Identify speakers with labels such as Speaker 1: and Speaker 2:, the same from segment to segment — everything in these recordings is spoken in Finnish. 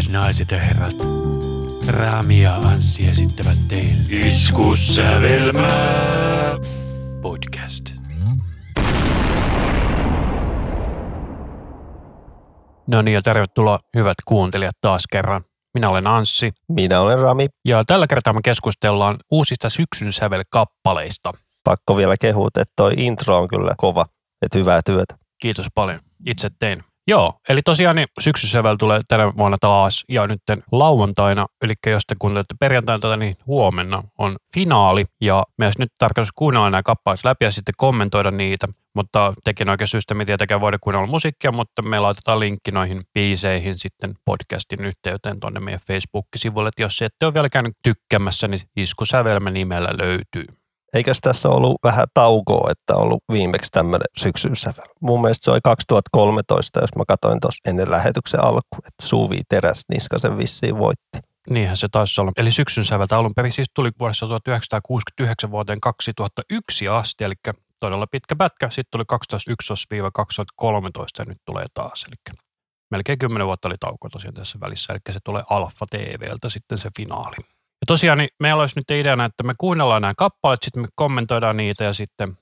Speaker 1: Hyvät naiset ja herrat, Rami ja Anssi esittävät teille Iskussävelmää podcast. No niin, ja tervetuloa hyvät kuuntelijat taas kerran. Minä olen Anssi,
Speaker 2: Minä olen Rami.
Speaker 1: ja tällä kertaa me keskustellaan uusista syksyn sävelkappaleista.
Speaker 2: Pakko vielä kehua, että toi intro on kyllä kova. Että hyvää työtä.
Speaker 1: Kiitos paljon. Itse tein. Joo, eli tosiaan niin syksysävel tulee tänä vuonna taas ja nyt lauantaina, eli jos te kuuntelette perjantaina tätä, niin huomenna on finaali ja myös nyt tarkoitus kuunnella nämä kappaleet läpi ja sitten kommentoida niitä, mutta tekin oikein syystä me tietenkään voida kuunnella musiikkia, mutta me laitetaan linkki noihin biiseihin sitten podcastin yhteyteen tuonne meidän Facebook-sivuille, että jos ette ole vielä käynyt tykkäämässä, niin Iskusävelmä nimellä löytyy.
Speaker 2: Eikös tässä ollut vähän taukoa, että on ollut viimeksi tämmöinen syksyn sävel? Mun mielestä se oli 2013, jos mä katsoin tuossa ennen lähetyksen alku, että Suvi Teräs Niskasen vissiin voitti.
Speaker 1: Niinhän se taisi olla. Eli syksyn säveltä alun perin siis tuli vuodessa 1969 vuoteen 2001 asti, eli todella pitkä pätkä. Sitten tuli 2011-2013 ja nyt tulee taas. Eli melkein 10 vuotta oli tauko tosiaan tässä välissä, eli se tulee Alfa TVltä sitten se finaali. Tosiaan niin meillä olisi nyt ideana, että me kuunnellaan nämä kappaleet, sitten me kommentoidaan niitä ja sitten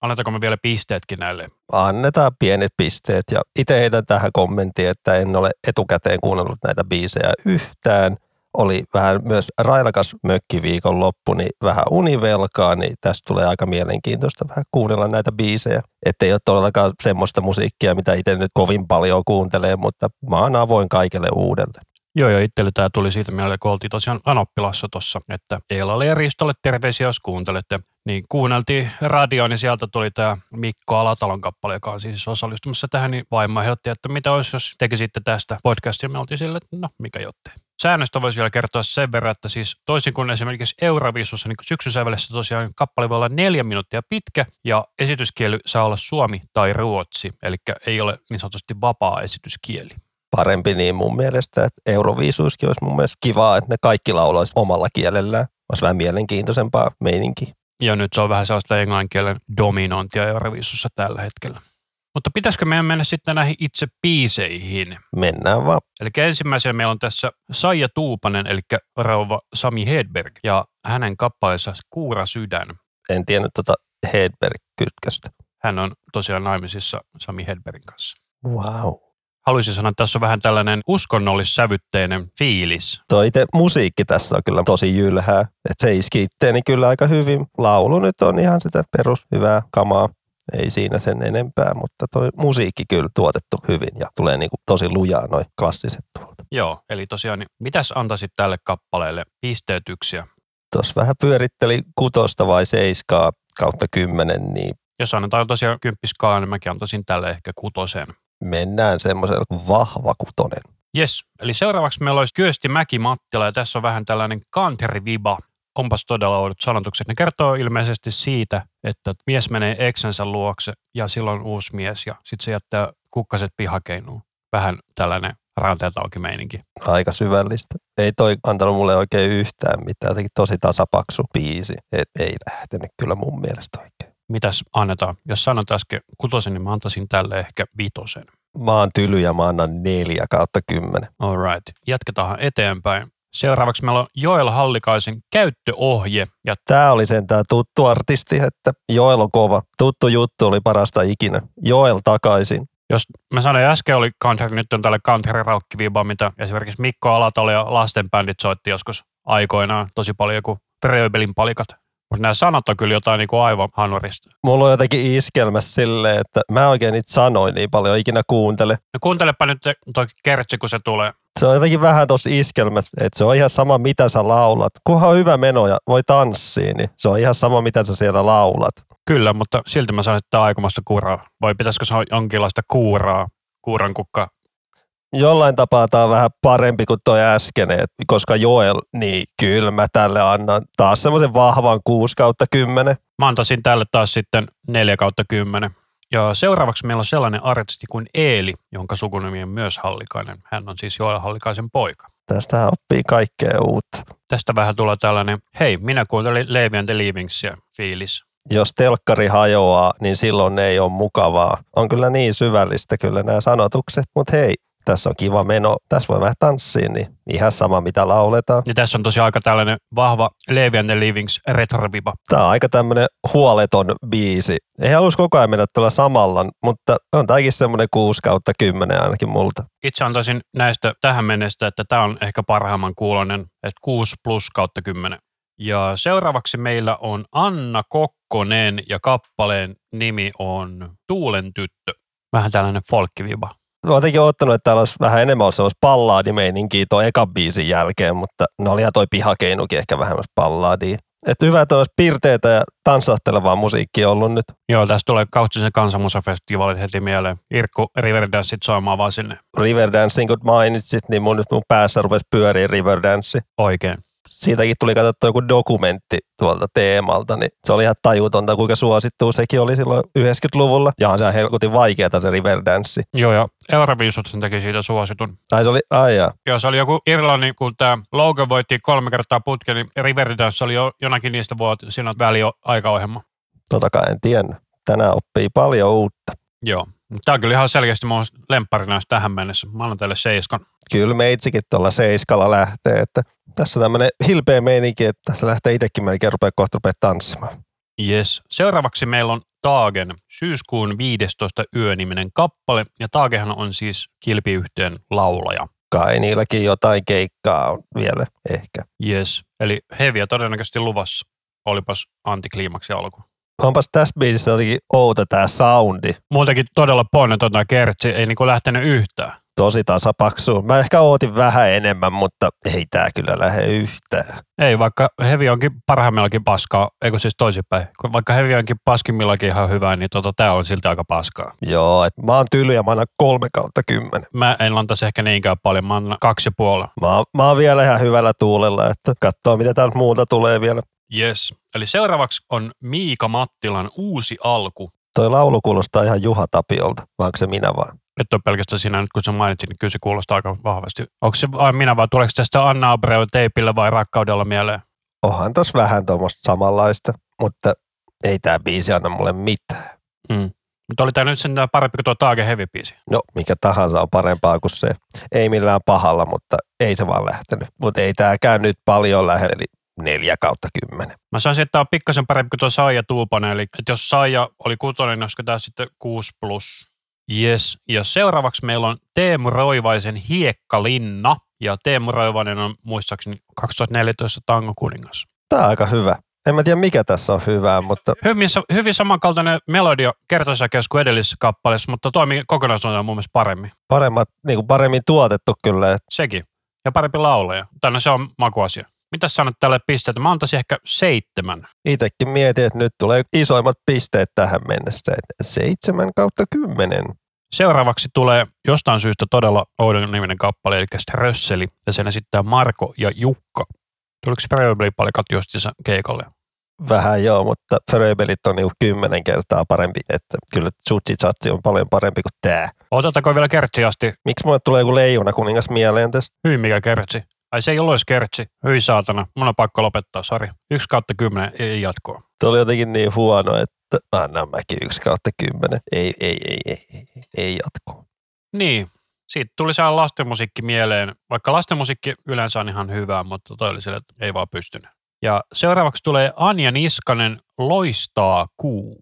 Speaker 1: annetaanko me vielä pisteetkin näille.
Speaker 2: Annetaan pienet pisteet ja itse heitän tähän kommenttiin, että en ole etukäteen kuunnellut näitä biisejä yhtään. Oli vähän myös railakas mökkiviikon loppu, niin vähän univelkaa, niin tästä tulee aika mielenkiintoista vähän kuunnella näitä biisejä. Että ei ole todellakaan semmoista musiikkia, mitä itse nyt kovin paljon kuuntelee, mutta mä oon avoin kaikelle uudelle.
Speaker 1: Joo, joo, itselle tämä tuli siitä mieleen, kun oltiin tosiaan Anoppilassa tuossa, että Eelalle ja Ristolle terveisiä, jos kuuntelette. Niin kuunneltiin radioon, niin sieltä tuli tämä Mikko Alatalon kappale, joka on siis osallistumassa tähän, niin vaimo ehdotti, että mitä olisi, jos tekisitte tästä podcastia. Me oltiin sille, että no, mikä jottei. Säännöstä voisi vielä kertoa sen verran, että siis toisin kuin esimerkiksi Eurovisussa, niin syksyn sävelessä tosiaan kappale voi olla neljä minuuttia pitkä ja esityskieli saa olla suomi tai ruotsi, eli ei ole niin sanotusti vapaa esityskieli
Speaker 2: parempi niin mun mielestä, että Euroviisuiskin olisi mun mielestä kivaa, että ne kaikki laulaisi omalla kielellään. Olisi vähän mielenkiintoisempaa meininki.
Speaker 1: Ja nyt se on vähän sellaista englannin kielen dominantia Euroviisussa tällä hetkellä. Mutta pitäisikö meidän mennä sitten näihin itse biiseihin?
Speaker 2: Mennään vaan.
Speaker 1: Eli ensimmäisenä meillä on tässä Saija Tuupanen, eli rouva Sami Hedberg, ja hänen kappaleensa Kuura sydän.
Speaker 2: En tiennyt tota Hedberg-kytköstä.
Speaker 1: Hän on tosiaan naimisissa Sami Hedbergin kanssa.
Speaker 2: Wow.
Speaker 1: Haluaisin sanoa, että tässä on vähän tällainen uskonnollissävytteinen fiilis.
Speaker 2: Tuo itse musiikki tässä on kyllä tosi jylhää. Että se iski itteeni kyllä aika hyvin. Laulu nyt on ihan sitä perus hyvää kamaa. Ei siinä sen enempää, mutta toi musiikki kyllä tuotettu hyvin ja tulee niinku tosi lujaa noin klassiset tuolta.
Speaker 1: Joo, eli tosiaan, niin mitäs antaisit tälle kappaleelle pisteytyksiä?
Speaker 2: Tuossa vähän pyöritteli kutosta vai seiskaa kautta kymmenen, niin
Speaker 1: Jos annetaan tosiaan kymppiskaala, niin mäkin antaisin tälle ehkä kutosen.
Speaker 2: Mennään semmoisella vahva kutonen.
Speaker 1: Yes, eli seuraavaksi meillä olisi Kyösti Mäki Mattila ja tässä on vähän tällainen country-viba. Onpas todella oudot sanotukset. Ne kertoo ilmeisesti siitä, että mies menee eksensä luokse ja silloin uusi mies ja sitten se jättää kukkaset pihakeinuun. Vähän tällainen ranteelta auki meininki.
Speaker 2: Aika syvällistä. Ei toi antanut mulle oikein yhtään mitään. Jotenkin tosi tasapaksu biisi. Et ei lähtenyt kyllä mun mielestä oikein.
Speaker 1: Mitäs annetaan? Jos sanot äsken kutosen, niin mä antaisin tälle ehkä vitosen.
Speaker 2: Mä oon tyly ja mä annan neljä kautta kymmenen.
Speaker 1: All right. Jatketaan eteenpäin. Seuraavaksi meillä on Joel Hallikaisen käyttöohje. Ja
Speaker 2: Tää oli sentään tuttu artisti, että Joel on kova. Tuttu juttu oli parasta ikinä. Joel takaisin.
Speaker 1: jos mä sanoin äsken oli country, nyt on tälle country raukkiviiba, mitä esimerkiksi Mikko Alatalo ja lastenbändit soitti joskus aikoinaan tosi paljon joku Fröbelin palikat. Mutta nämä sanat on kyllä jotain niin kuin aivan hanurista.
Speaker 2: Mulla on jotenkin iskelmässä silleen, että mä oikein niitä sanoin niin paljon ikinä kuuntele.
Speaker 1: No kuuntelepa nyt toi kertsi, kun se tulee.
Speaker 2: Se on jotenkin vähän tossa iskelmässä, että se on ihan sama mitä sä laulat. Kunhan on hyvä meno ja voi tanssii, niin se on ihan sama mitä sä siellä laulat.
Speaker 1: Kyllä, mutta silti mä sanoin, että tämä on aikomasta kuraa. Vai pitäisikö sanoa jonkinlaista kuuraa? Kuuran kukka.
Speaker 2: Jollain tapaa tää on vähän parempi kuin toi äskeinen, et koska Joel, niin kyllä mä tälle annan taas semmoisen vahvan 6 kautta 10.
Speaker 1: Mä antaisin tälle taas sitten 4 kautta 10. Ja seuraavaksi meillä on sellainen artisti kuin Eeli, jonka sukunimi on myös Hallikainen. Hän on siis Joel Hallikaisen poika.
Speaker 2: Tästä oppii kaikkea uutta.
Speaker 1: Tästä vähän tulee tällainen, hei, minä kuuntelin Levi and the Leavingsia fiilis.
Speaker 2: Jos telkkari hajoaa, niin silloin ei ole mukavaa. On kyllä niin syvällistä kyllä nämä sanotukset, mutta hei, tässä on kiva meno, tässä voi vähän tanssia, niin ihan sama mitä lauletaan.
Speaker 1: Ja tässä on tosiaan aika tällainen vahva Levi and the Livings retroviba.
Speaker 2: Tämä on aika tämmöinen huoleton biisi. Ei halus koko ajan mennä tuolla samalla, mutta on tämäkin semmoinen 6 kautta 10 ainakin multa.
Speaker 1: Itse antaisin näistä tähän mennessä, että tämä on ehkä parhaimman kuulonen, että 6 plus kautta 10. Ja seuraavaksi meillä on Anna Kokkonen ja kappaleen nimi on Tuulen tyttö. Vähän tällainen folkkiviba.
Speaker 2: Mä oon jotenkin ottanut, että täällä olisi vähän enemmän ollut sellaista pallaadimeininkiä tuon ekan biisin jälkeen, mutta no oli ihan toi pihakeinukin ehkä vähemmän pallaadia. Että hyvä, että olisi pirteitä ja tanssahtelevaa musiikkia ollut nyt.
Speaker 1: Joo, tästä tulee Kaustisen kansanmusafestivaalit heti mieleen. Irkku Riverdanceit soimaan vaan sinne.
Speaker 2: Riverdancing, kun mainitsit, niin mun nyt mun päässä rupesi pyöriä Riverdance.
Speaker 1: Oikein.
Speaker 2: Siitäkin tuli katsottua joku dokumentti tuolta teemalta, niin se oli ihan tajutonta, kuinka suosittu sekin oli silloin 90-luvulla. Ja on se helkutin vaikeaa se Riverdance.
Speaker 1: Joo, ja Euroviisut sen teki siitä suositun.
Speaker 2: Ai se oli, ai jaa.
Speaker 1: Joo, se oli joku Irlannin, kun tämä Logan voitti kolme kertaa putken, niin Riverdance oli jo jonakin niistä vuot siinä väliaikaohjelma.
Speaker 2: Totakaan en tiennyt. Tänään oppii paljon uutta.
Speaker 1: Joo. Tämä on kyllä ihan selkeästi mun lempparina tähän mennessä. Mä annan teille seiskan.
Speaker 2: Kyllä meitsikin tuolla seiskalla lähtee, että tässä on tämmöinen hilpeä meininki, että se lähtee itsekin melkein rupeaa kohta rupeaa tanssimaan.
Speaker 1: Yes. Seuraavaksi meillä on Taagen syyskuun 15 yöniminen kappale, ja Taagehan on siis kilpiyhtiön laulaja.
Speaker 2: Kai niilläkin jotain keikkaa on vielä ehkä.
Speaker 1: Yes. Eli heviä todennäköisesti luvassa. Olipas antikliimaksi alku.
Speaker 2: Onpas tässä biisissä jotenkin outo tämä soundi.
Speaker 1: Muutenkin todella ponneton tämä kertsi, ei niinku lähtenyt yhtään.
Speaker 2: Tosi tasapaksu. Mä ehkä ootin vähän enemmän, mutta ei tää kyllä lähde yhtään.
Speaker 1: Ei, vaikka hevi onkin parhaimmillakin paskaa, eikö siis toisinpäin. Vaikka hevi onkin paskimmillakin ihan hyvää, niin tota, tää on silti aika paskaa.
Speaker 2: Joo, et mä oon tyly ja mä annan kolme kautta kymmenen.
Speaker 1: Mä en antaisi ehkä niinkään paljon, mä annan kaksi ja puoli.
Speaker 2: Mä, oon- mä oon vielä ihan hyvällä tuulella, että katsoo mitä täältä muuta tulee vielä.
Speaker 1: Yes. Eli seuraavaksi on Miika Mattilan uusi alku.
Speaker 2: Toi laulu kuulostaa ihan Juha Tapiolta, vai onko se minä vaan?
Speaker 1: Et ole pelkästään sinä nyt, kun sä mainitsin, niin kyllä se kuulostaa aika vahvasti. Onko se vain minä vai tuleeko tästä Anna Abreu teipillä vai rakkaudella mieleen?
Speaker 2: Onhan tos vähän tuommoista samanlaista, mutta ei tää biisi anna mulle mitään.
Speaker 1: Mm. Mutta oli tämä nyt sen parempi kuin tuo Taage Heavy biisi.
Speaker 2: No, mikä tahansa on parempaa kuin se. Ei millään pahalla, mutta ei se vaan lähtenyt. Mutta ei tääkään nyt paljon lähde, eli neljä kautta kymmenen.
Speaker 1: Mä sanoisin, että tämä on pikkasen parempi kuin tuo Saija Tuupanen. Eli että jos Saija oli kutonen, niin olisiko tämä sitten 6 plus. Yes. Ja seuraavaksi meillä on Teemu Roivaisen Hiekkalinna. Ja Teemu Roivainen on muistaakseni 2014 Tango kuningas.
Speaker 2: Tää on aika hyvä. En mä tiedä mikä tässä on hyvää, mutta
Speaker 1: Hyvin, hyvin samankaltainen melodia kertosäkeys kuin edellisessä kappaleessa, mutta toimii kokonaisuutena mun mielestä paremmin.
Speaker 2: paremmat, niin kuin paremmin tuotettu kyllä.
Speaker 1: Sekin. Ja parempi laulaja. Tänne se on makuasia. Mitä sanot tälle pisteelle? Mä antaisin ehkä seitsemän.
Speaker 2: Itekin mietin, että nyt tulee isoimmat pisteet tähän mennessä. Että seitsemän kautta kymmenen.
Speaker 1: Seuraavaksi tulee jostain syystä todella oudon niminen kappale, eli Strösseli, ja sen esittää Marko ja Jukka. Tuliko Fröbeli-palikat justiinsa keikalle?
Speaker 2: Vähän joo, mutta Fröbelit on niin kymmenen kertaa parempi. Että kyllä Tsutsi Chatsi on paljon parempi kuin tää.
Speaker 1: Otetaanko vielä kertsi asti?
Speaker 2: Miksi mulle tulee joku leijona kuningas mieleen tästä?
Speaker 1: Hyi mikä kertsi. Ai se ei ollut edes kertsi. Hyi saatana. Mun on pakko lopettaa, sori. Yksi kautta kymmenen, ei jatkoa.
Speaker 2: Tuo oli jotenkin niin huono, että annan mäkin yksi kautta kymmenen. Ei, ei, ei, ei, ei, ei jatkoa.
Speaker 1: Niin, siitä tuli se lastenmusiikki mieleen, vaikka lastenmusiikki yleensä on ihan hyvää, mutta toi oli sille, että ei vaan pystynyt. Ja seuraavaksi tulee Anja Niskanen, Loistaa kuu.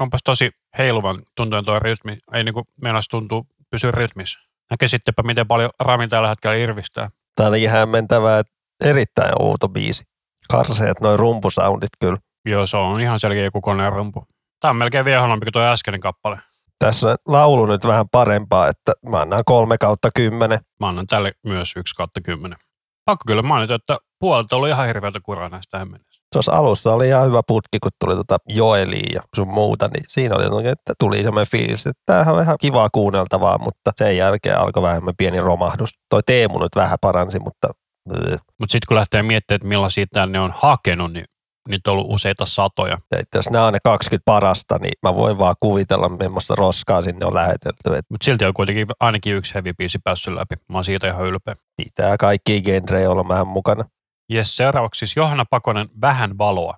Speaker 1: Onpas tosi heiluvan tuntuinen tuo rytmi. Ei niinku meinas tuntuu pysyä rytmissä. Näkisittepä, miten paljon Rami tällä hetkellä irvistää.
Speaker 2: Tämä on ainakin hämmentävää, erittäin outo biisi. Karseet noin rumpusoundit kyllä.
Speaker 1: Joo, se on ihan selkeä joku koneen rumpu. Tämä on melkein vielä huonompi kuin tuo äskeinen kappale.
Speaker 2: Tässä on laulu nyt vähän parempaa, että mä annan kolme kautta kymmenen.
Speaker 1: Mä annan tälle myös 1 kautta 10. Pakko kyllä mainita, että puolta oli ihan hirveältä kuraa näistä tähän mennessä.
Speaker 2: Tuossa alussa oli ihan hyvä putki, kun tuli tota Joeliin ja sun muuta, niin siinä oli jotenkin, että tuli semmoinen fiilis, että tämähän on ihan kivaa kuunneltavaa, mutta sen jälkeen alkoi vähemmän pieni romahdus. Toi Teemu nyt vähän paransi, mutta äh,
Speaker 1: Mutta sitten kun lähtee miettimään, että millaisia täällä ne on hakenut, niin niitä on ollut useita satoja.
Speaker 2: että jos nämä on ne 20 parasta, niin mä voin vaan kuvitella, millaista roskaa sinne on lähetelty. Että
Speaker 1: Mutta silti on kuitenkin ainakin yksi heavy biisi päässyt läpi. Mä oon siitä ihan ylpeä.
Speaker 2: pitää kaikki genrejä olla vähän mukana.
Speaker 1: Jes, seuraavaksi siis Johanna Pakonen, Vähän valoa.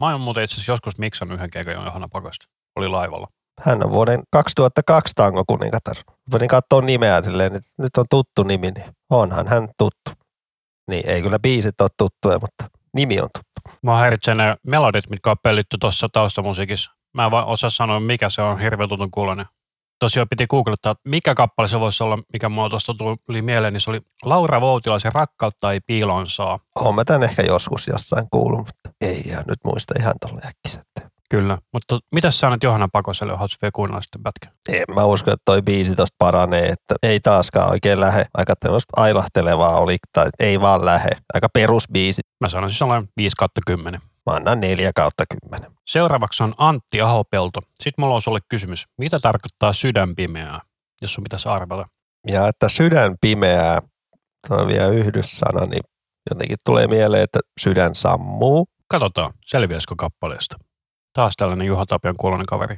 Speaker 1: Mä oon muuten itse asiassa joskus miksannut yhden keikan Johanna Pakosta. Oli laivalla.
Speaker 2: Hän on vuoden 2002 tango kuningatar. Voin katsoa nimeä silleen, että nyt on tuttu nimi, niin onhan hän tuttu. Niin ei kyllä biisit ole tuttuja, mutta nimi on tuttu.
Speaker 1: Mä häiritsee ne melodit, mitkä on pellitty tuossa taustamusiikissa. Mä en vaan osaa sanoa, mikä se on hirveän tutun kuulonen. Tosiaan piti googlettaa, että mikä kappale se voisi olla, mikä mua tuosta tuli mieleen, niin se oli Laura Voutilaisen Rakkautta ei piilon saa.
Speaker 2: Oon mä tämän ehkä joskus jossain kuullut, mutta ei ihan nyt muista ihan tuolla äkkiseltä.
Speaker 1: Kyllä, mutta mitä sä sanot Johanna Pakoselle, jos vielä kuunnella sitten pätkä?
Speaker 2: En mä usko, että toi biisi tosta paranee, että ei taaskaan oikein lähe. Aika tämmöistä ailahtelevaa oli, tai ei vaan lähe. Aika perusbiisi.
Speaker 1: Mä sanoisin sellainen 5 kautta 10.
Speaker 2: Mä annan 4 kautta 10.
Speaker 1: Seuraavaksi on Antti Ahopelto. Sitten mulla on sulle kysymys. Mitä tarkoittaa sydänpimeää, jos sun pitäisi arvata?
Speaker 2: Ja että sydän pimeää, tuo vielä yhdyssana, niin jotenkin tulee mieleen, että sydän sammuu.
Speaker 1: Katsotaan, selviäisikö kappaleesta. Taas tällainen Juha Tapion kuulonen kaveri.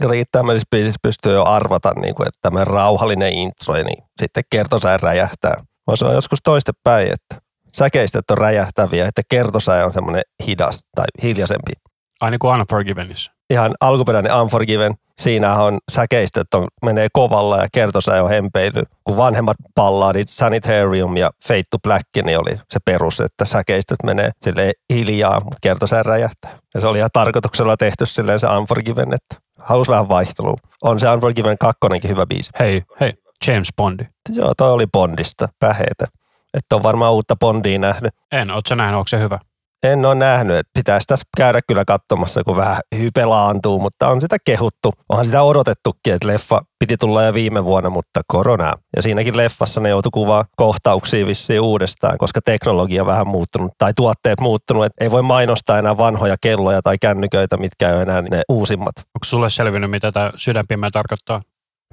Speaker 2: Jotenkin tämmöisessä biisissä pystyy jo arvata, niin kuin, että tämä rauhallinen intro, niin sitten kertosää räjähtää. Vaan se on joskus toistepäin, että säkeistöt on räjähtäviä, että kertosää on semmoinen hidas tai hiljaisempi.
Speaker 1: Ai niin kuin Unforgivenissa.
Speaker 2: Ihan alkuperäinen Unforgiven, siinä on säkeistöt on, menee kovalla ja kertosää on hempeily. Kun vanhemmat palladit, Sanitarium ja Fate to Black, niin oli se perus, että säkeistöt menee sille hiljaa, mutta kertosää räjähtää. Ja se oli ihan tarkoituksella tehty silleen se Unforgiven, että halus vähän vaihtelua. On se Unforgiven kakkonenkin hyvä biisi.
Speaker 1: Hei, hei, James Bondi.
Speaker 2: Joo, toi oli Bondista, päheitä. Että on varmaan uutta Bondia nähnyt.
Speaker 1: En, oot sä nähnyt, onko se hyvä?
Speaker 2: En ole nähnyt, että pitäisi tässä käydä kyllä katsomassa, kun vähän hypelaantuu, mutta on sitä kehuttu. Onhan sitä odotettukin, että leffa piti tulla jo viime vuonna, mutta korona. Ja siinäkin leffassa ne joutui kuvaa kohtauksia vissiin uudestaan, koska teknologia on vähän muuttunut tai tuotteet muuttunut. Että ei voi mainostaa enää vanhoja kelloja tai kännyköitä, mitkä ei ole enää ne uusimmat.
Speaker 1: Onko sulle selvinnyt, mitä tämä sydänpimeä tarkoittaa?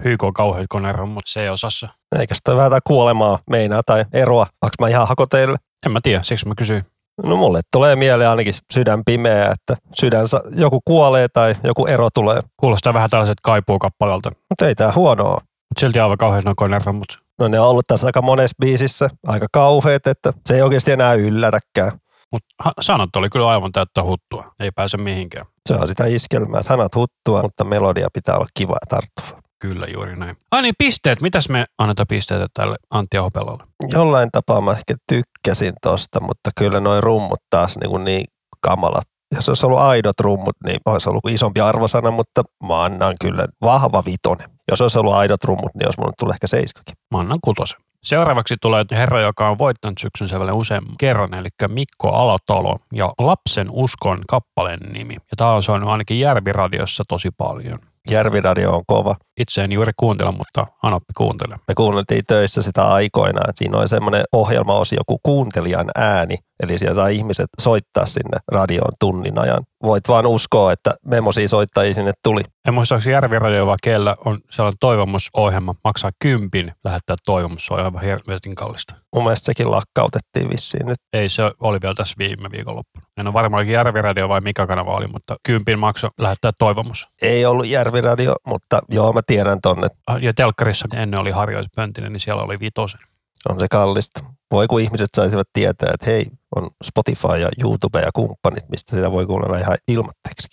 Speaker 1: Hyko kauheat konerommut C-osassa.
Speaker 2: Eikä sitä vähän kuolemaa meinaa tai eroa. Onko mä ihan hakoteille?
Speaker 1: En mä tiedä, siksi mä kysyin.
Speaker 2: No mulle tulee mieleen ainakin sydän pimeä, että sydän, joku kuolee tai joku ero tulee.
Speaker 1: Kuulostaa vähän tällaiset kaipuukappaleelta.
Speaker 2: Mutta ei tää huonoa.
Speaker 1: Mutta silti aivan kauhean noin konerommut.
Speaker 2: No ne on ollut tässä aika monessa biisissä aika kauheat, että se ei oikeasti enää yllätäkään.
Speaker 1: Mutta sanat oli kyllä aivan täyttä huttua. Ei pääse mihinkään.
Speaker 2: Se on sitä iskelmää. Sanat huttua, mutta melodia pitää olla kiva ja tarttuva.
Speaker 1: Kyllä, juuri näin. Ai niin, pisteet. Mitäs me annetaan pisteitä tälle Antti Ahopelolle?
Speaker 2: Jollain tapaa mä ehkä tykkäsin tosta, mutta kyllä noin rummut taas niin, kuin niin kamalat. Jos olisi ollut aidot rummut, niin olisi ollut isompi arvosana, mutta mä annan kyllä vahva vitonen. Jos olisi ollut aidot rummut, niin olisi mulle tullut ehkä seiskakin.
Speaker 1: Mä annan kutosen. Seuraavaksi tulee herra, joka on voittanut syksyn sävelen useamman kerran, eli Mikko Alatalo ja Lapsen uskon kappaleen nimi. Ja tämä on soinut ainakin Järviradiossa tosi paljon.
Speaker 2: Järviradio on kova.
Speaker 1: Itse en juuri kuuntele, mutta Anoppi kuuntele.
Speaker 2: Me kuunneltiin töissä sitä aikoinaan. Siinä oli semmoinen ohjelmaosio joku kuuntelijan ääni. Eli siellä saa ihmiset soittaa sinne radioon tunnin ajan. Voit vaan uskoa, että memosia soittajia sinne tuli.
Speaker 1: En muista, onko Järviradio vai kellä on sellainen toivomusohjelma, maksaa kympin lähettää toivomus, se on aivan helvetin kallista.
Speaker 2: Mun mielestä sekin lakkautettiin vissiin nyt.
Speaker 1: Ei, se oli vielä tässä viime viikonloppuna. En ole varmaan Järviradio vai mikä kanava oli, mutta kympin makso lähettää toivomus.
Speaker 2: Ei ollut Järviradio, mutta joo, mä tiedän tonne.
Speaker 1: Ja telkkarissa ennen oli Harjois Pöntinen, niin siellä oli vitosen.
Speaker 2: On se kallista. Voi kun ihmiset saisivat tietää, että hei, on Spotify ja YouTube ja kumppanit, mistä sitä voi kuunnella ihan ilmatteeksi.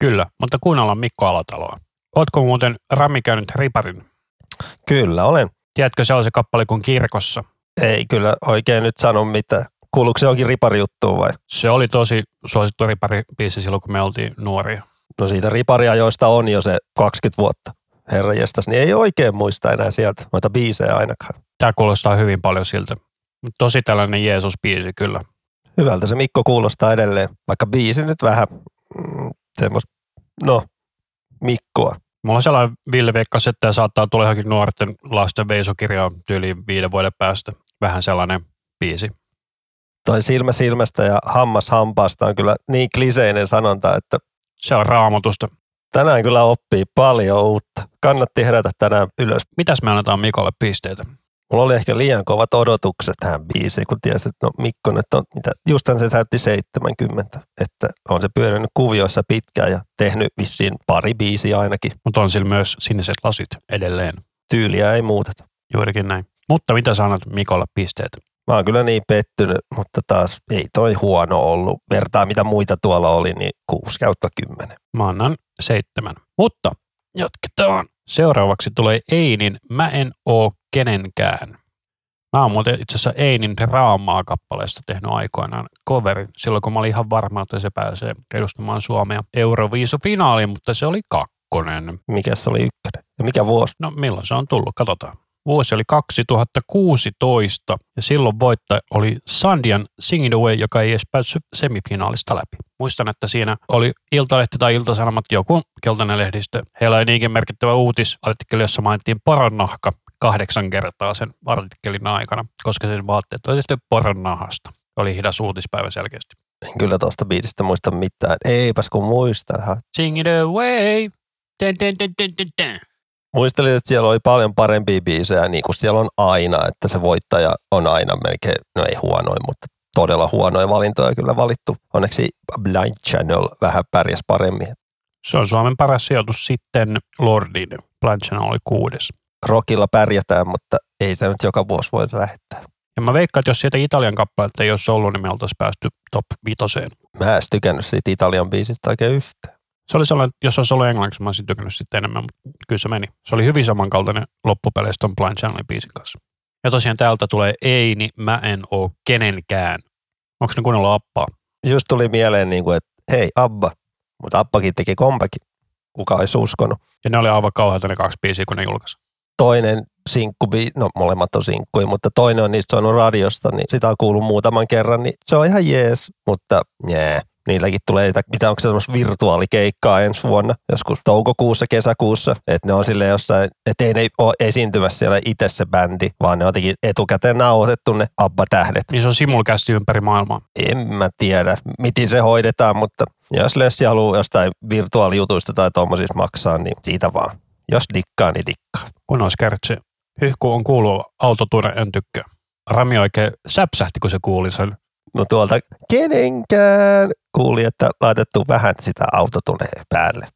Speaker 1: Kyllä, mutta kuunnellaan Mikko Alataloa. Ootko muuten Rami käynyt riparin?
Speaker 2: Kyllä, olen.
Speaker 1: Tiedätkö se on se kappale kuin kirkossa?
Speaker 2: Ei kyllä oikein nyt sano mitä. Kuuluuko se onkin riparijuttuun vai?
Speaker 1: Se oli tosi suosittu riparipiisi silloin, kun me oltiin nuoria.
Speaker 2: No siitä riparia, joista on jo se 20 vuotta. Herra jestas, niin ei oikein muista enää sieltä noita biisejä ainakaan.
Speaker 1: Tämä kuulostaa hyvin paljon siltä. Tosi tällainen Jeesus-biisi kyllä.
Speaker 2: Hyvältä se Mikko kuulostaa edelleen, vaikka biisi nyt vähän mm, semmoista, no, Mikkoa.
Speaker 1: Mulla on sellainen Ville Veikkas, että saattaa tulla johonkin nuorten lasten veisokirjaa tyyliin viiden vuoden päästä. Vähän sellainen biisi.
Speaker 2: Toi silmä silmästä ja hammas hampaasta on kyllä niin kliseinen sanonta, että
Speaker 1: se on raamatusta.
Speaker 2: Tänään kyllä oppii paljon uutta. Kannatti herätä tänään ylös.
Speaker 1: Mitäs me annetaan Mikolle pisteitä?
Speaker 2: Mulla oli ehkä liian kovat odotukset tähän biisiin, kun tiesin, että no Mikko nyt on, mitä, justhan se täytti 70, että on se pyörinyt kuvioissa pitkään ja tehnyt vissiin pari biisiä ainakin.
Speaker 1: Mutta on sillä myös siniset lasit edelleen.
Speaker 2: Tyyliä ei muuteta.
Speaker 1: Juurikin näin. Mutta mitä sanot Mikolle pisteet?
Speaker 2: Mä oon kyllä niin pettynyt, mutta taas ei toi huono ollut. Vertaa mitä muita tuolla oli, niin 6 kautta 10.
Speaker 1: Mä annan seitsemän. Mutta Jatketaan. Seuraavaksi tulee Einin Mä en oo kenenkään. Mä oon muuten itse asiassa Einin Raamaa kappaleesta tehnyt aikoinaan coverin, silloin kun mä olin ihan varma, että se pääsee edustamaan Suomea Euroviisu-finaaliin, mutta se oli kakkonen.
Speaker 2: Mikä se oli ykkönen? Ja mikä vuosi?
Speaker 1: No milloin se on tullut, katsotaan. Vuosi oli 2016 ja silloin voittaja oli Sandian Singing Away, joka ei edes päässyt semifinaalista läpi. Muistan, että siinä oli Iltalehti tai Iltasanomat joku keltainen lehdistö. Heillä oli niinkin merkittävä uutisartikkeli, jossa mainittiin poronnahka kahdeksan kertaa sen artikkelin aikana, koska sen vaatteet oli sitten poronnahasta. Oli hidas uutispäivä selkeästi.
Speaker 2: En kyllä tuosta biisistä muista mitään. Eipäs kun muistan.
Speaker 1: Sing it away. Dun, dun, dun, dun, dun, dun.
Speaker 2: Muistelin, että siellä oli paljon parempia biisejä, niin kuin siellä on aina, että se voittaja on aina melkein, no ei huonoin, mutta todella huonoja valintoja kyllä valittu. Onneksi Blind Channel vähän pärjäs paremmin.
Speaker 1: Se on Suomen paras sijoitus sitten Lordin. Blind Channel oli kuudes.
Speaker 2: Rockilla pärjätään, mutta ei sitä nyt joka vuosi voi lähettää.
Speaker 1: Ja mä veikkaan, että jos sieltä Italian kappaleelta ei olisi ollut, niin me oltaisiin päästy top vitoseen.
Speaker 2: Mä en tykännyt siitä Italian biisistä oikein yhtään.
Speaker 1: Se oli sellainen, jos olisi ollut englanniksi, mä olisin tykännyt sitten enemmän, mutta kyllä se meni. Se oli hyvin samankaltainen loppupeleistä ton Blind Channelin biisin kanssa. Ja tosiaan täältä tulee ei, niin mä en oo kenenkään. Onko ne kuunnellut appaa?
Speaker 2: Just tuli mieleen, niin kuin, että hei Abba, mutta Abbakin teki comebackin. Kuka olisi uskonut?
Speaker 1: Ja ne oli aivan kauheita ne kaksi biisiä, kun ne julkaisi.
Speaker 2: Toinen sinkku, no molemmat on sinkkuja, mutta toinen on niistä soinut radiosta, niin sitä on kuullut muutaman kerran, niin se on ihan jees, mutta jää. Niilläkin tulee, mitä onko se semmoista virtuaalikeikkaa ensi vuonna, joskus toukokuussa, kesäkuussa, että ne on sille jossain, että ei ne ole esiintymässä siellä itse se bändi, vaan ne on jotenkin etukäteen nauhoitettu ne Abba-tähdet.
Speaker 1: Niin se on simulkästi ympäri maailmaa.
Speaker 2: En mä tiedä, miten se hoidetaan, mutta jos Lessi haluaa jostain virtuaalijutuista tai tuommoisista maksaa, niin siitä vaan. Jos dikkaa, niin dikkaa.
Speaker 1: Kun olisi kärtsi. Hyhku on kuullut autoture, en tykkää. Rami oikein säpsähti, kun se kuuli sen.
Speaker 2: No tuolta kenenkään kuuli, että laitettu vähän sitä autotuneen päälle.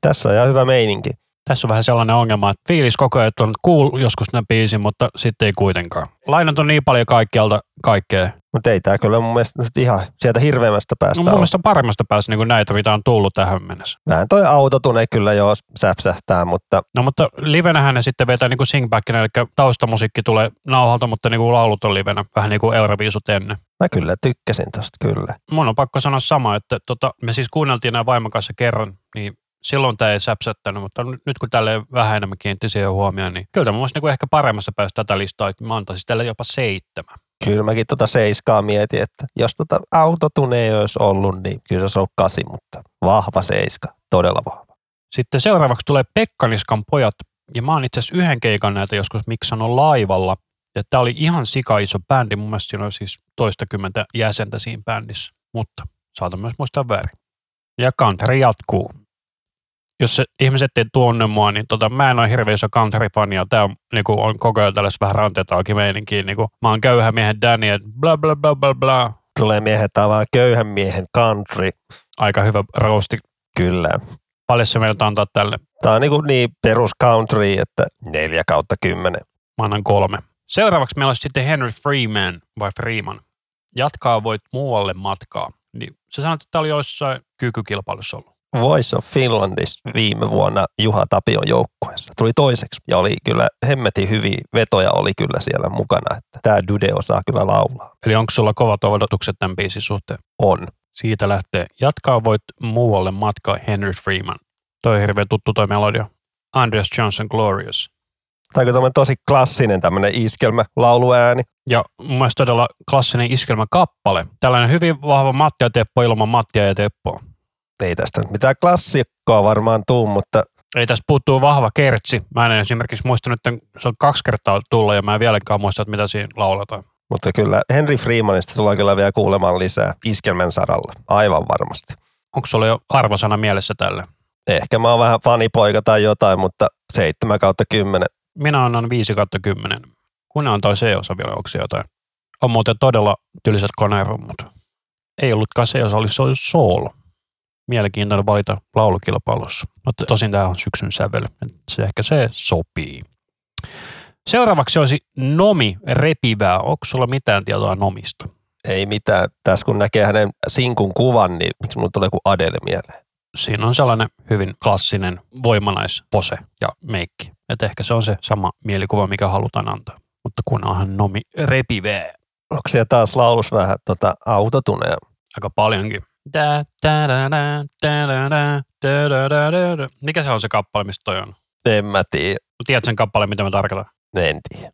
Speaker 2: Tässä on ihan hyvä meininki.
Speaker 1: Tässä on vähän sellainen ongelma, että fiilis koko ajan, että on kuul joskus ne biisin, mutta sitten ei kuitenkaan. Lainat on niin paljon kaikkialta kaikkea.
Speaker 2: Mutta ei tämä kyllä mun mielestä nyt ihan sieltä hirveämmästä päästä
Speaker 1: No mun
Speaker 2: ole.
Speaker 1: mielestä paremmasta päästä niin kuin näitä, mitä on tullut tähän mennessä.
Speaker 2: Vähän toi autotune kyllä jo säpsähtää, mutta
Speaker 1: No mutta livenähän ne sitten vetää niin kuin singbackina, eli taustamusiikki tulee nauhalta, mutta niin kuin laulut on livenä, vähän niin kuin Euroviisut ennen.
Speaker 2: mä kyllä tykkäsin tosta kyllä.
Speaker 1: Mun on pakko sanoa sama, että tota, me siis kuunneltiin nämä vaimon kanssa kerran, niin silloin tämä ei säpsättänyt, mutta nyt kun tälle vähän enemmän kiinnitti siihen huomioon, niin kyllä tämä mun niin ehkä paremmassa päässä tätä listaa, että mä antaisin tälle jopa seitsemän.
Speaker 2: Kyllä mäkin tota seiskaa mietin, että jos tota autotune ei olisi ollut, niin kyllä se on kasi, mutta vahva seiska, todella vahva.
Speaker 1: Sitten seuraavaksi tulee Pekkaniskan pojat, ja mä oon itse asiassa yhden keikan näitä joskus miksannut laivalla, ja tää oli ihan sika iso bändi, mun mielestä siinä oli siis toistakymmentä jäsentä siinä bändissä, mutta saatan myös muistaa väärin. Ja country jatkuu. Jos se, ihmiset ei tunne mua, niin tota, mä en ole hirveän iso country-fani, ja tää on, niinku, on koko ajan tällaista vähän ranteet auki meininkiä, niinku, mä oon köyhä miehen Danny, et bla bla bla bla bla.
Speaker 2: Tulee on vaan köyhän miehen country,
Speaker 1: Aika hyvä roasti.
Speaker 2: kyllä.
Speaker 1: Paljon se meiltä antaa tälle?
Speaker 2: Tää on niin, niin perus country, että neljä kautta kymmenen.
Speaker 1: Mä annan kolme. Seuraavaksi meillä olisi sitten Henry Freeman vai Freeman. Jatkaa voit muualle matkaa. Niin sä sanoit, että tämä oli jossain kykykilpailussa ollut.
Speaker 2: Voice of Finlandissa viime vuonna Juha Tapion joukkueessa. Tuli toiseksi ja oli kyllä hemmetin hyviä vetoja oli kyllä siellä mukana, että tämä Dude osaa kyllä laulaa.
Speaker 1: Eli onko sulla kovat odotukset tämän biisin suhteen?
Speaker 2: On.
Speaker 1: Siitä lähtee. Jatkaa voit muualle matkaa Henry Freeman. Toi on hirveän tuttu toi melodia. Andreas Johnson Glorious.
Speaker 2: Tai tämmöinen tosi klassinen tämmöinen iskelmä lauluääni.
Speaker 1: Ja mun mielestä todella klassinen iskelmäkappale. Tällainen hyvin vahva Matti ja Teppo ilman Mattia ja Teppoa.
Speaker 2: Ei tästä nyt mitään klassikkoa varmaan tuu, mutta
Speaker 1: Ei tässä puuttuu vahva kertsi. Mä en esimerkiksi muista nyt, että se on kaksi kertaa tullut ja mä en vieläkään muista, että mitä siinä lauletaan.
Speaker 2: Mutta kyllä Henry Freemanista tullaan kyllä vielä kuulemaan lisää iskelmän saralla. Aivan varmasti.
Speaker 1: Onko sulla jo arvosana mielessä tälle?
Speaker 2: Ehkä mä oon vähän fanipoika tai jotain, mutta 7 kautta 10.
Speaker 1: Minä annan 5 kautta 10. Kun on toi C-osa vielä, onko se jotain? On muuten todella tylsät konerummut. Ei ollutkaan C-osa, oli se oli soul. Mielenkiintoinen valita laulukilpailussa. Mutta tosin tämä on syksyn sävel. Se ehkä se sopii. Seuraavaksi olisi Nomi repivää. Onko sulla mitään tietoa Nomista?
Speaker 2: Ei mitään. Tässä kun näkee hänen sinkun kuvan, niin miksi mulla tulee kuin Adele mieleen?
Speaker 1: siinä on sellainen hyvin klassinen voimanaispose ja meikki. Että ehkä se on se sama mielikuva, mikä halutaan antaa. Mutta kunhan nomi repivee
Speaker 2: Onko siellä taas laulus vähän tota autotuneja?
Speaker 1: aika paljonkin. Mikä se on se kappale, mistä toi on?
Speaker 2: En mä tiedä.
Speaker 1: Tiedät sen kappaleen, mitä mä tarkoitan?
Speaker 2: En tiedä.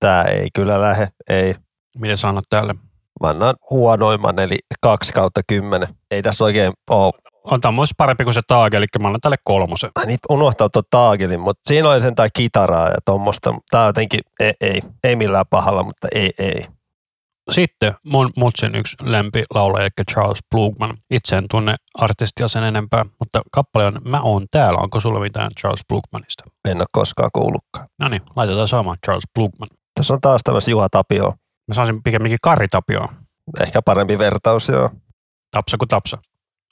Speaker 2: Tää ei kyllä lähe, ei.
Speaker 1: Miten sä annat tälle?
Speaker 2: Mä annan huonoimman, eli 2 kautta 10. Ei tässä oikein oo.
Speaker 1: On tämä myös parempi kuin se taageli, eli mä annan tälle kolmosen.
Speaker 2: Mä niitä unohtaa tuon taagelin, mutta siinä oli sentään kitaraa ja tuommoista. Tää jotenkin, ei, ei, ei millään pahalla, mutta ei, ei.
Speaker 1: Sitten mun mutsin yksi lempilaulaja, eli Charles Plugman. Itse en tunne artistia sen enempää, mutta kappale on Mä oon täällä. Onko sulla mitään Charles Plugmanista?
Speaker 2: En ole koskaan kuullutkaan.
Speaker 1: No niin, laitetaan sama Charles Plugman.
Speaker 2: Tässä on taas tämmöistä Juha Tapio.
Speaker 1: Mä saisin pikemminkin Kari Tapioa.
Speaker 2: Ehkä parempi vertaus, joo.
Speaker 1: Tapsa kuin tapsa.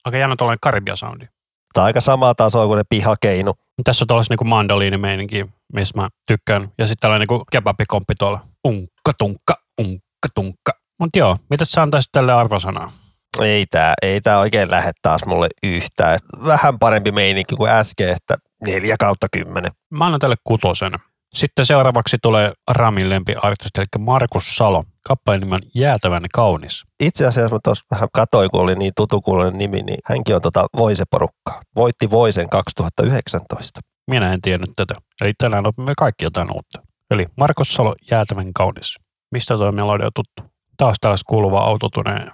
Speaker 1: Okei, jännä tuollainen Karibia-soundi.
Speaker 2: Tää on aika samaa tasoa kuin ne pihakeinu.
Speaker 1: Tässä on tuollaista niinku mandoliinimeininki, missä mä tykkään. Ja sitten tällainen niinku kebabikomppi tuolla. Unkka, tunkka, unkka, tunkka. Mutta joo, mitä sä antaisit tälle arvosanaa?
Speaker 2: Ei tää, ei tää oikein lähde taas mulle yhtään. Vähän parempi meininki kuin äsken, että 4 kautta 10.
Speaker 1: Mä annan tälle kutosen. Sitten seuraavaksi tulee Ramin lempiartisti, eli Markus Salo. Kappaleen nimi on Jäätävän kaunis.
Speaker 2: Itse asiassa mä tuossa vähän katoin, kun oli niin tutukuuloinen nimi, niin hänkin on tota Voise-porukkaa. Voitti Voisen 2019.
Speaker 1: Minä en tiennyt tätä. Eli tänään opimme kaikki jotain uutta. Eli Markus Salo, Jäätävän kaunis. Mistä tuo melodia on tuttu? Taas tällaista kuuluvaa autotuneen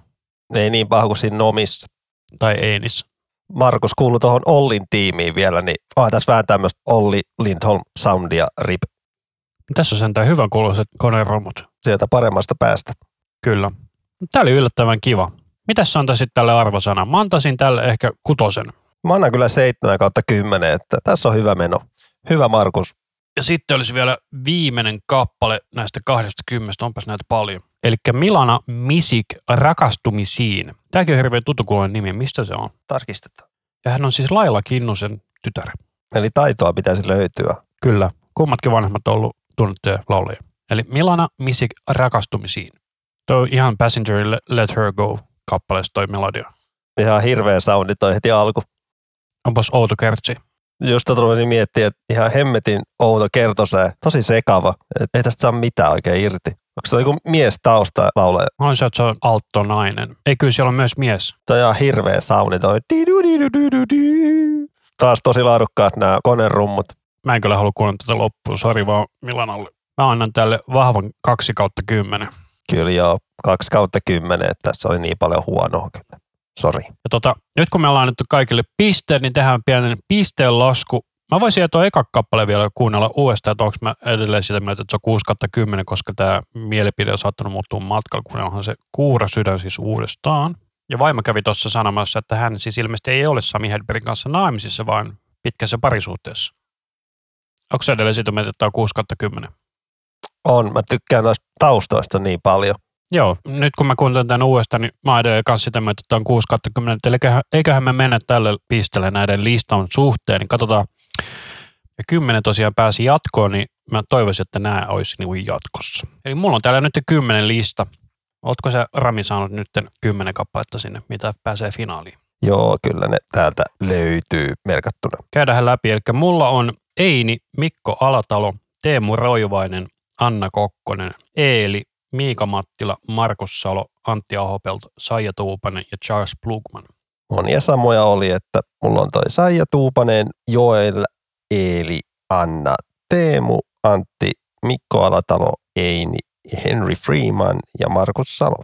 Speaker 2: Ei niin paha kuin siinä Nomissa.
Speaker 1: tai Einis.
Speaker 2: Markus kuului tuohon Ollin tiimiin vielä, niin tässä vähän tämmöistä Olli Lindholm soundia rip
Speaker 1: Tässä on sentään hyvän kuuloiset koneromut.
Speaker 2: sieltä paremmasta päästä.
Speaker 1: Kyllä. Tämä oli yllättävän kiva. Mitäs sä antaisit tälle arvosana? Mä antaisin tälle ehkä kutosen.
Speaker 2: Mä annan kyllä 7 kautta 10, että tässä on hyvä meno. Hyvä Markus.
Speaker 1: Ja sitten olisi vielä viimeinen kappale näistä 20, onpas näitä paljon. Eli Milana Misik rakastumisiin. Tämäkin on hirveän tutukuuloinen nimi. Mistä se on?
Speaker 2: Tarkistetaan.
Speaker 1: Ja hän on siis Laila Kinnusen tytär.
Speaker 2: Eli taitoa pitäisi löytyä.
Speaker 1: Kyllä, kummatkin vanhemmat on ollut tunnettuja laulajia. Eli Milana Misik rakastumisiin. Tuo ihan Passenger Let- Her Go kappaleesta toi melodia.
Speaker 2: Ihan hirveä soundi toi heti alku.
Speaker 1: Onpas outo kertsi.
Speaker 2: Just rupesin miettiä, että ihan hemmetin outo kertosää. Tosi sekava. Et ei tästä saa mitään oikein irti. Onko toi joku mies tausta laulaja?
Speaker 1: Mä olisin, että se on altto nainen. Ei kyllä siellä on myös mies.
Speaker 2: Toi on ihan hirveä sauni toi. Taas tosi laadukkaat nämä konerummut.
Speaker 1: Mä en kyllä halua kuunnella tätä loppuun, sori vaan Milanalle. Mä annan tälle vahvan 2 kautta 10.
Speaker 2: Kyllä joo, 2 kautta 10, että tässä oli niin paljon huonoa kyllä. Sori.
Speaker 1: Ja tota, nyt kun me ollaan annettu kaikille pisteet, niin tehdään pienen pisteen lasku. Mä voisin tuo eka kappale vielä kuunnella uudestaan, että onko mä edelleen sitä mieltä, että se on 6 kautta 10, koska tämä mielipide on saattanut muuttua matkalla, kuunnellahan se kuura sydän siis uudestaan. Ja vaimo kävi tuossa sanomassa, että hän siis ilmeisesti ei ole Sami Hedbergin kanssa naimisissa, vaan pitkässä parisuhteessa. Onko se edelleen sitä mieltä, että tämä on 6 kautta 10?
Speaker 2: On, mä tykkään noista taustoista niin paljon.
Speaker 1: Joo, nyt kun mä kuuntelen tämän uudestaan, niin mä edelleen kanssa sitä mieltä, että tämä on 6 kautta 10. Eli eiköhän, me mennä tälle pisteelle näiden listan suhteen, niin katsotaan. Ja 10 tosiaan pääsi jatkoon, niin mä toivoisin, että nämä olisi niin kuin jatkossa. Eli mulla on täällä nyt 10 lista. Ootko se Rami saanut nyt 10 kappaletta sinne, mitä pääsee finaaliin?
Speaker 2: Joo, kyllä ne täältä löytyy merkattuna.
Speaker 1: Käydään läpi. Eli mulla on Eini, Mikko Alatalo, Teemu Roivainen, Anna Kokkonen, Eeli, Miika Mattila, Markus Salo, Antti Ahopelto, Saija Tuupanen ja Charles Plugman.
Speaker 2: Monia samoja oli, että mulla on toi Saija Tuupanen, Joel, Eeli, Anna, Teemu, Antti, Mikko Alatalo, Eini, Henry Freeman ja Markus Salo.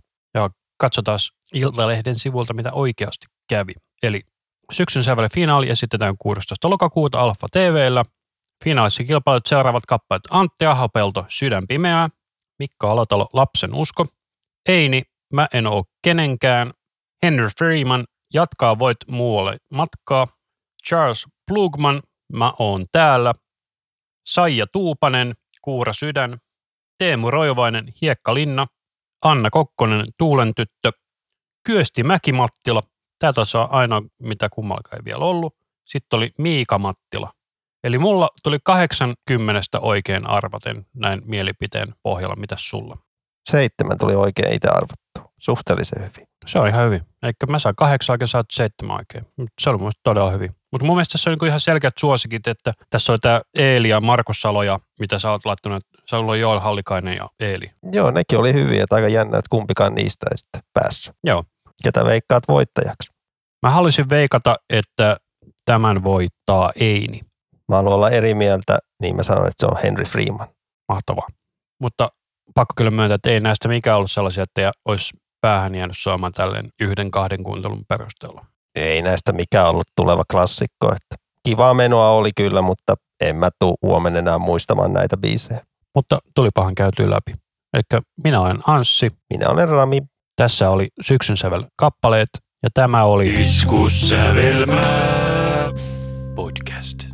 Speaker 1: Katsotaan Iltalehden sivulta, mitä oikeasti kävi. Eli syksyn sävelen finaali esitetään 16. lokakuuta Alfa TVllä. Finaalissa kilpailut seuraavat kappaleet Antti Ahopelto, Sydän pimeää, Mikko Alatalo, Lapsen usko, Eini, Mä en oo kenenkään, Henry Freeman, Jatkaa voit muualle matkaa, Charles Plugman, Mä oon täällä, Saija Tuupanen, Kuura sydän, Teemu Roivainen, Hiekka Linna, Anna Kokkonen, Tuulen tyttö, Kyösti Mäkimattila, tämä taisi olla ainoa, mitä kummallakaan ei vielä ollut. Sitten oli Miika Mattila. Eli mulla tuli 80 oikein arvaten näin mielipiteen pohjalla. Mitäs sulla?
Speaker 2: Seitsemän tuli oikein itse arvattu. Suhteellisen hyvin.
Speaker 1: Se on ihan hyvin. Eikä mä saan kahdeksan oikein, saat seitsemän oikein. Se on mun todella hyvin. Mutta mun mielestä tässä on niinku ihan selkeät suosikit, että tässä on tämä Eeli ja Markus Saloja, mitä sä oot laittanut. Se on Joel Hallikainen ja Eeli.
Speaker 2: Joo, nekin oli hyviä, että aika jännä, että kumpikaan niistä ei sitten päässyt.
Speaker 1: Joo.
Speaker 2: Ketä veikkaat voittajaksi?
Speaker 1: Mä haluaisin veikata, että tämän voittaa Eini.
Speaker 2: Mä haluan olla eri mieltä, niin mä sanon, että se on Henry Freeman.
Speaker 1: Mahtavaa. Mutta pakko kyllä myöntää, että ei näistä mikään ollut sellaisia, että olisi päähän jäänyt soimaan tälleen yhden kahden kuuntelun perusteella.
Speaker 2: Ei näistä mikään ollut tuleva klassikko. Että kivaa menoa oli kyllä, mutta en mä tuu huomenna enää muistamaan näitä biisejä.
Speaker 1: Mutta tulipahan käytyä läpi. Eli minä olen Anssi,
Speaker 2: Minä olen Rami.
Speaker 1: tässä oli syksyn sävel kappaleet ja tämä oli
Speaker 3: Iskussävelmää podcast.